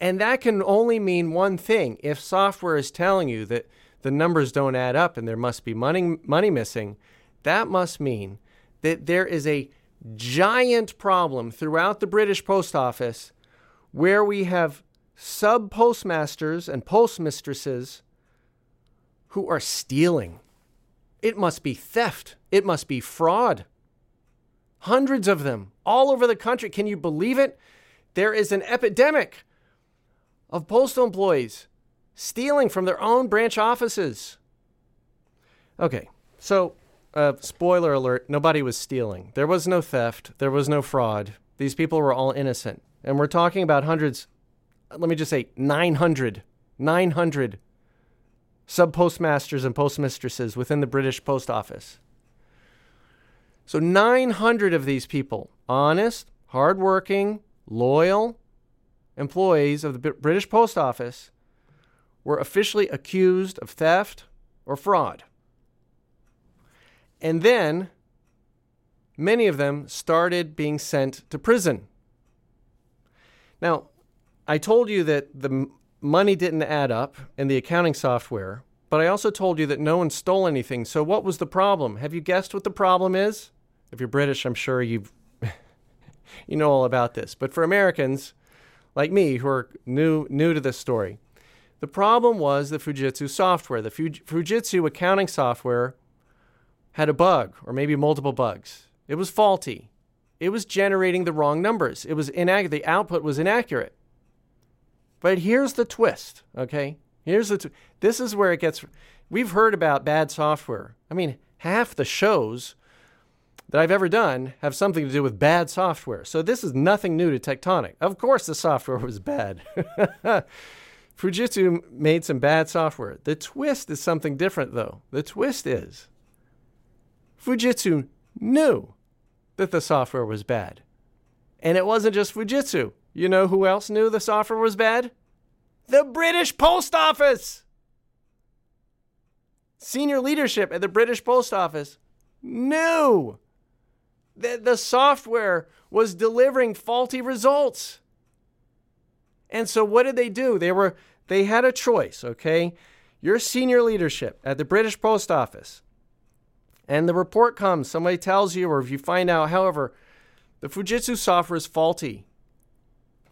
And that can only mean one thing. If software is telling you that the numbers don't add up and there must be money, money missing, that must mean that there is a giant problem throughout the British Post Office where we have sub postmasters and postmistresses who are stealing it must be theft. It must be fraud. Hundreds of them all over the country. Can you believe it? There is an epidemic of postal employees stealing from their own branch offices. Okay, so uh, spoiler alert nobody was stealing. There was no theft, there was no fraud. These people were all innocent. And we're talking about hundreds, let me just say 900, 900 sub postmasters and postmistresses within the British Post Office. So 900 of these people, honest, hardworking, loyal employees of the British Post Office, were officially accused of theft or fraud. And then many of them started being sent to prison. Now, I told you that the money didn't add up in the accounting software, but I also told you that no one stole anything. So, what was the problem? Have you guessed what the problem is? If you're British, I'm sure you've you know all about this. But for Americans like me who are new new to this story, the problem was the Fujitsu software. The Fujitsu accounting software had a bug or maybe multiple bugs. It was faulty. It was generating the wrong numbers. It was inaccurate. The output was inaccurate. But here's the twist, okay? Here's the tw- this is where it gets we've heard about bad software. I mean, half the shows that I've ever done have something to do with bad software. So this is nothing new to Techtonic. Of course the software was bad. Fujitsu made some bad software. The twist is something different though. The twist is Fujitsu knew that the software was bad. And it wasn't just Fujitsu. You know who else knew the software was bad? The British Post Office. Senior leadership at the British Post Office knew that the software was delivering faulty results. And so what did they do? They were they had a choice, okay? Your senior leadership at the British Post Office. And the report comes, somebody tells you or if you find out however the Fujitsu software is faulty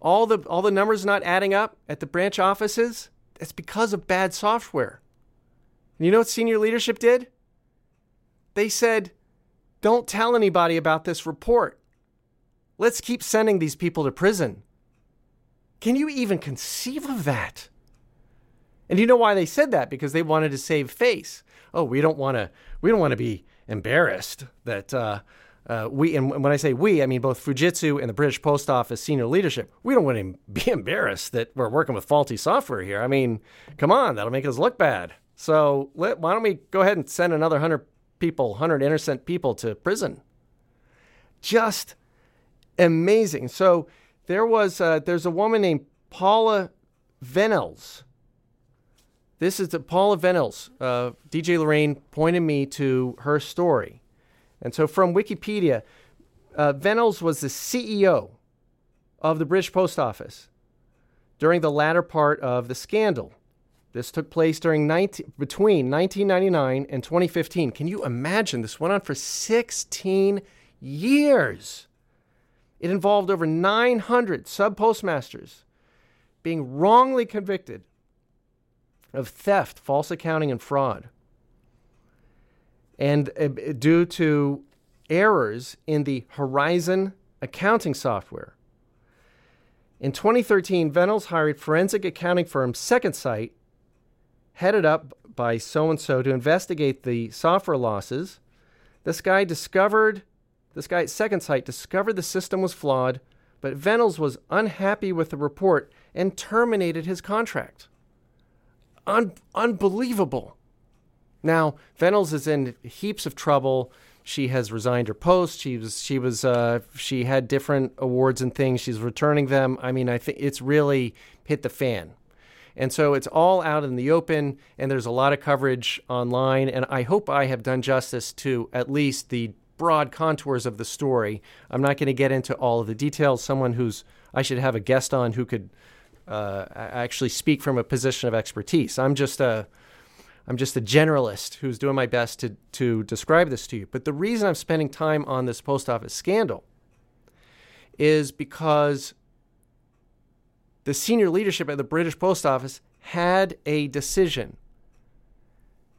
all the all the numbers not adding up at the branch offices, it's because of bad software. You know what senior leadership did? They said, "Don't tell anybody about this report. Let's keep sending these people to prison." Can you even conceive of that? And you know why they said that? Because they wanted to save face. Oh, we don't want to. We don't want to be embarrassed that uh, uh, we, and when I say we, I mean both Fujitsu and the British Post Office senior leadership. We don't want to be embarrassed that we're working with faulty software here. I mean, come on, that'll make us look bad. So let, why don't we go ahead and send another 100 people, 100 innocent people to prison? Just amazing. So there was, uh, there's a woman named Paula Vennells. This is the Paula Vennells. Uh, DJ Lorraine pointed me to her story. And so from Wikipedia, uh, Vennells was the CEO of the British Post Office during the latter part of the scandal. This took place during 19, between 1999 and 2015. Can you imagine? This went on for 16 years. It involved over 900 sub postmasters being wrongly convicted of theft, false accounting, and fraud and uh, due to errors in the Horizon accounting software. In 2013, Vennells hired forensic accounting firm Second Sight, headed up by so and so, to investigate the software losses. This guy discovered, this guy at Second Sight discovered the system was flawed, but Vennells was unhappy with the report and terminated his contract. Un- unbelievable. Now, Vennells is in heaps of trouble. She has resigned her post. She was she was uh, she had different awards and things. She's returning them. I mean, I think it's really hit the fan. And so it's all out in the open, and there's a lot of coverage online. And I hope I have done justice to at least the broad contours of the story. I'm not going to get into all of the details. Someone who's I should have a guest on who could uh, actually speak from a position of expertise. I'm just a I'm just a generalist who's doing my best to, to describe this to you. But the reason I'm spending time on this post office scandal is because the senior leadership at the British Post Office had a decision.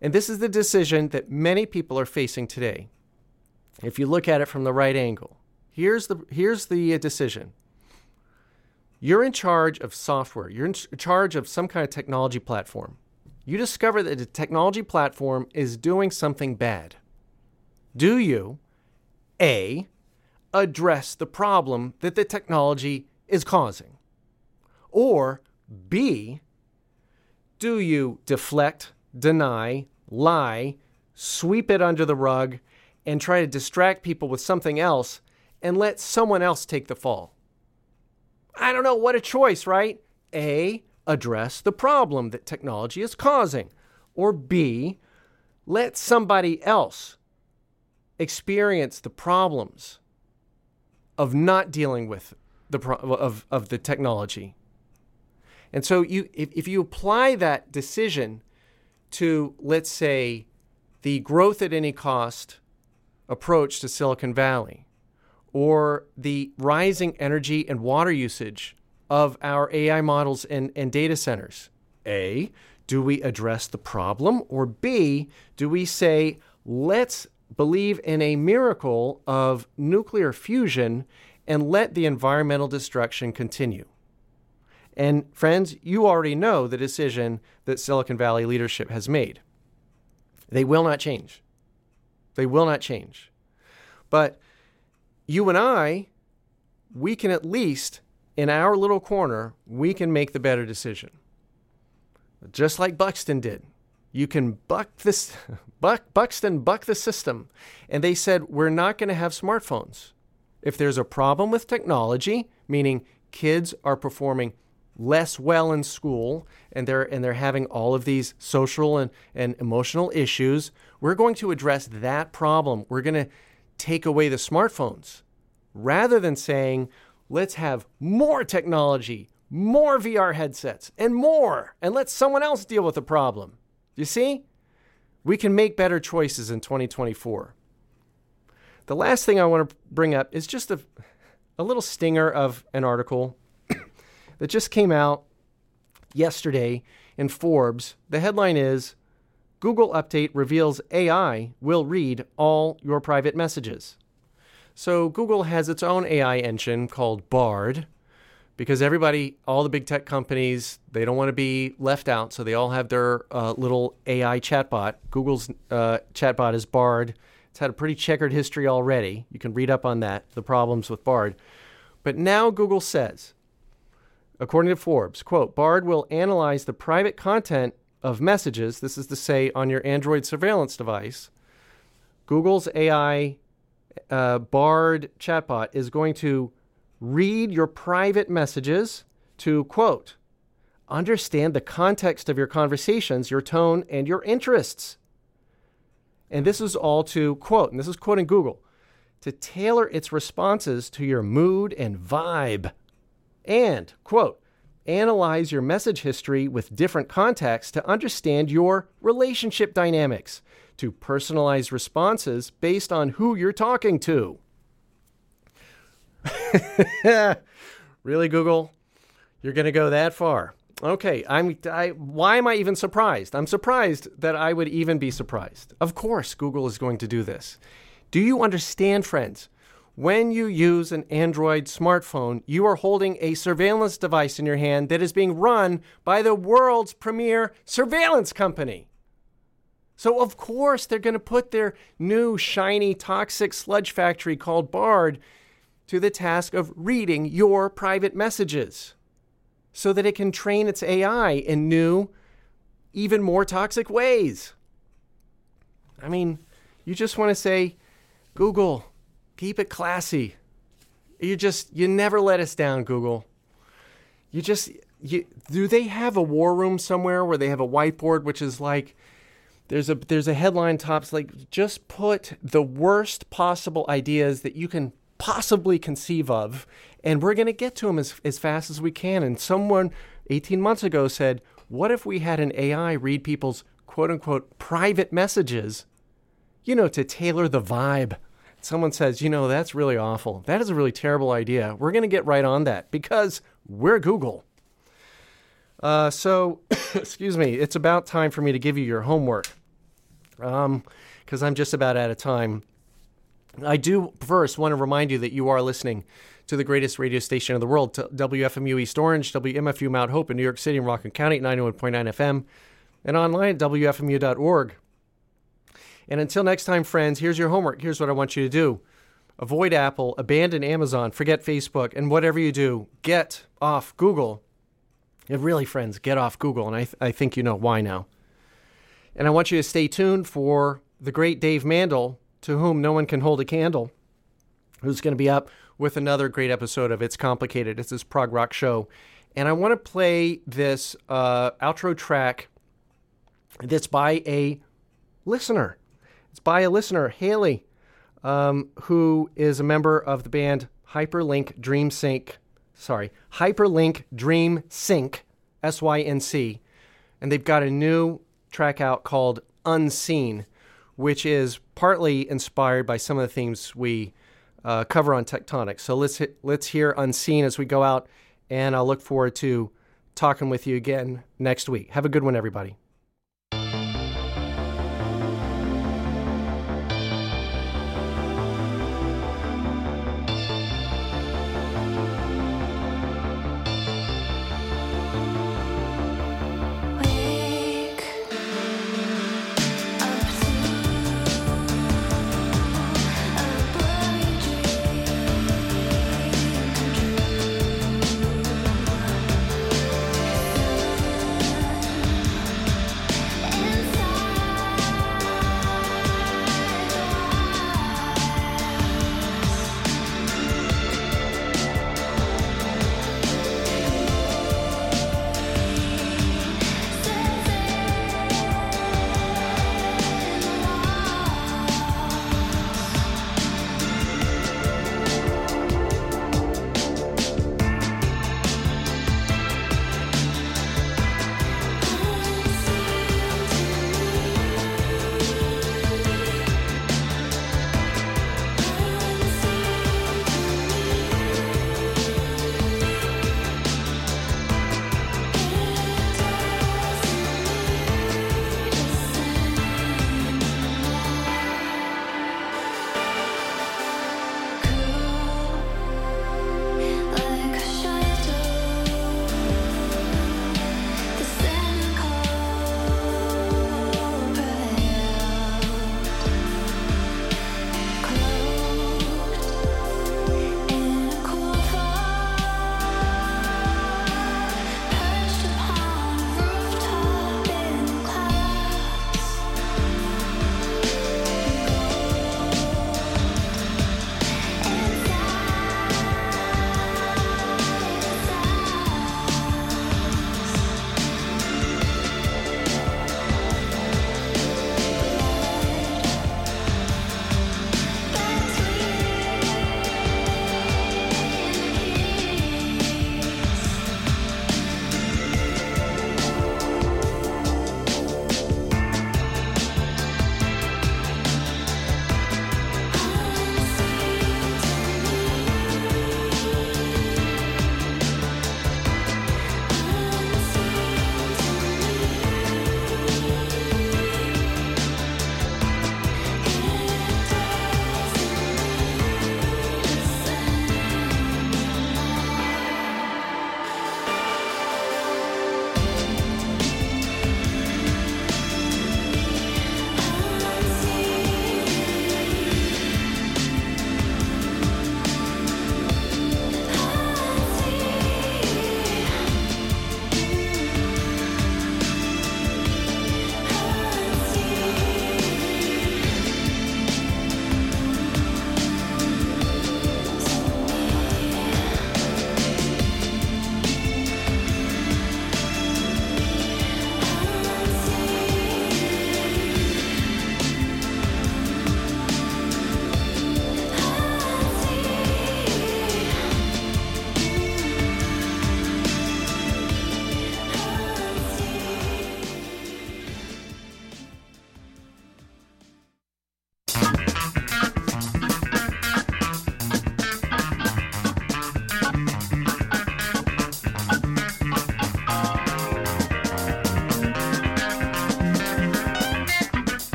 And this is the decision that many people are facing today. If you look at it from the right angle, here's the, here's the uh, decision. You're in charge of software, you're in charge of some kind of technology platform you discover that the technology platform is doing something bad. Do you, A, address the problem that the technology is causing? Or B, do you deflect, deny, lie, sweep it under the rug, and try to distract people with something else and let someone else take the fall? I don't know, what a choice, right? A, address the problem that technology is causing. Or B, let somebody else experience the problems of not dealing with the pro- of, of the technology. And so you if, if you apply that decision to let's say the growth at any cost approach to Silicon Valley or the rising energy and water usage of our AI models and, and data centers? A, do we address the problem? Or B, do we say, let's believe in a miracle of nuclear fusion and let the environmental destruction continue? And friends, you already know the decision that Silicon Valley leadership has made. They will not change. They will not change. But you and I, we can at least, in our little corner, we can make the better decision. Just like Buxton did. You can buck this, buck, Buxton buck the system. And they said, we're not going to have smartphones. If there's a problem with technology, meaning kids are performing less well in school and they're and they're having all of these social and, and emotional issues, we're going to address that problem. We're going to take away the smartphones rather than saying, let's have more technology, more VR headsets, and more, and let someone else deal with the problem. You see? We can make better choices in 2024. The last thing I want to bring up is just a, a little stinger of an article that just came out yesterday in Forbes. The headline is Google update reveals AI will read all your private messages. So, Google has its own AI engine called Bard because everybody, all the big tech companies, they don't want to be left out. So, they all have their uh, little AI chatbot. Google's uh, chatbot is Bard. It's had a pretty checkered history already. You can read up on that, the problems with Bard. But now Google says, according to Forbes, quote, Bard will analyze the private content of messages, this is to say on your Android surveillance device, Google's AI uh, Bard chatbot is going to read your private messages to, quote, understand the context of your conversations, your tone, and your interests. And this is all to, quote, and this is quoting Google, to tailor its responses to your mood and vibe. And, quote, analyze your message history with different contexts to understand your relationship dynamics, to personalize responses based on who you're talking to. really, Google? You're going to go that far? Okay, I'm. I, why am I even surprised? I'm surprised that I would even be surprised. Of course, Google is going to do this. Do you understand, friends? When you use an Android smartphone, you are holding a surveillance device in your hand that is being run by the world's premier surveillance company. So, of course, they're going to put their new, shiny, toxic sludge factory called Bard to the task of reading your private messages so that it can train its AI in new, even more toxic ways. I mean, you just want to say, Google, Keep it classy. You just you never let us down, Google. You just you, do they have a war room somewhere where they have a whiteboard which is like there's a there's a headline tops like just put the worst possible ideas that you can possibly conceive of and we're going to get to them as, as fast as we can and someone 18 months ago said what if we had an ai read people's quote unquote private messages you know to tailor the vibe someone says, you know, that's really awful. That is a really terrible idea. We're going to get right on that because we're Google. Uh, so, excuse me, it's about time for me to give you your homework because um, I'm just about out of time. I do first want to remind you that you are listening to the greatest radio station in the world, WFMU East Orange, WMFU Mount Hope in New York City and Rockland County at 91.9 FM, and online at WFMU.org. And until next time, friends, here's your homework. Here's what I want you to do avoid Apple, abandon Amazon, forget Facebook, and whatever you do, get off Google. And really, friends, get off Google. And I, th- I think you know why now. And I want you to stay tuned for the great Dave Mandl, to whom no one can hold a candle, who's going to be up with another great episode of It's Complicated. It's this prog rock show. And I want to play this uh, outro track that's by a listener. It's by a listener, Haley. um, who is a member of the band Hyperlink Dream Sync. Sorry, Hyperlink Dream Sync, S Y N C. And they've got a new track out called Unseen, which is partly inspired by some of the themes we uh, cover on Techtonic. So let's hit, let's hear Unseen as we go out, and I'll look forward to talking with you again next week. Have a good one, everybody.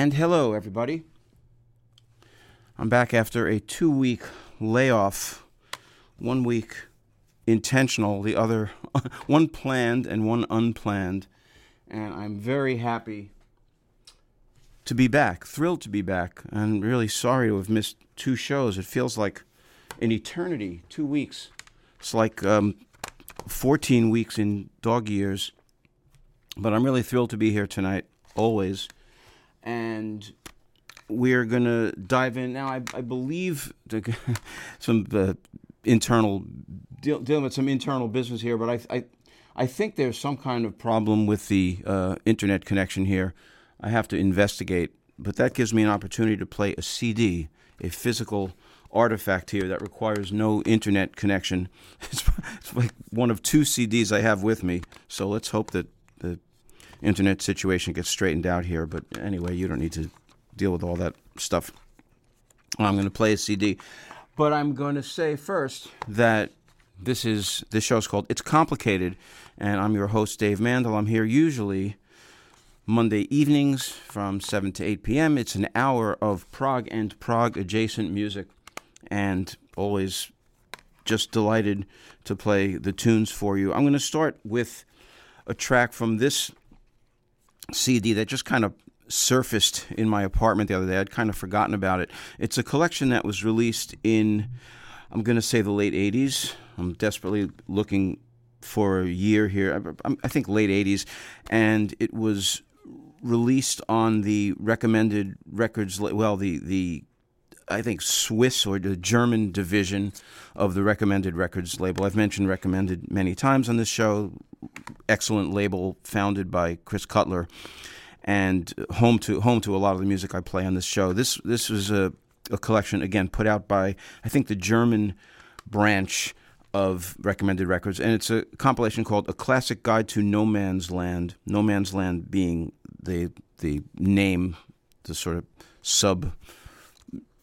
And hello, everybody. I'm back after a two week layoff, one week intentional, the other, one planned and one unplanned. And I'm very happy to be back, thrilled to be back, and really sorry to have missed two shows. It feels like an eternity, two weeks. It's like um, 14 weeks in dog years. But I'm really thrilled to be here tonight, always. And we're going to dive in now. I, I believe some uh, internal, deal, dealing with some internal business here, but I, I, I think there's some kind of problem with the uh, internet connection here. I have to investigate, but that gives me an opportunity to play a CD, a physical artifact here that requires no internet connection. It's, it's like one of two CDs I have with me, so let's hope that internet situation gets straightened out here. But anyway, you don't need to deal with all that stuff. I'm going to play a CD, but I'm going to say first that this is this show's called It's Complicated, and I'm your host Dave Mandl. I'm here usually Monday evenings from 7 to 8 p.m. It's an hour of prog and prog adjacent music, and always just delighted to play the tunes for you. I'm going to start with a track from this CD that just kind of surfaced in my apartment the other day. I'd kind of forgotten about it. It's a collection that was released in, I'm going to say, the late 80s. I'm desperately looking for a year here. I, I think late 80s. And it was released on the recommended records, well, the, the I think Swiss or the German division of the Recommended Records label. I've mentioned Recommended many times on this show. Excellent label founded by Chris Cutler, and home to home to a lot of the music I play on this show. This this was a, a collection again put out by I think the German branch of Recommended Records, and it's a compilation called "A Classic Guide to No Man's Land." No Man's Land being the the name, the sort of sub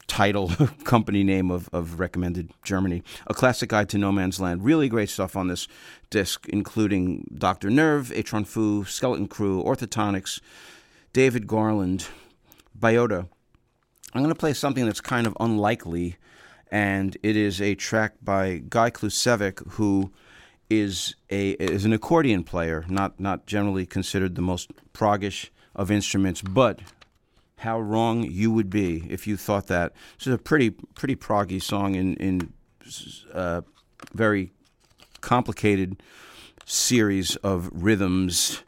title company name of, of recommended Germany. A classic guide to no man's land. Really great stuff on this disc, including Dr. Nerve, Etron Fou, Skeleton Crew, Orthotonics, David Garland, Biota. I'm going to play something that's kind of unlikely, and it is a track by Guy Klucevsek, who is a is an accordion player, not not generally considered the most proggish of instruments, but how wrong you would be if you thought that. This is a pretty pretty proggy song in in uh, very complicated series of rhythms.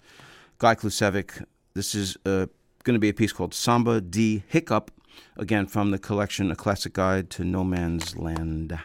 Guy Klucevsek. This is uh, going to be a piece called Samba D Hiccup, again from the collection A Classic Guide to No Man's Land.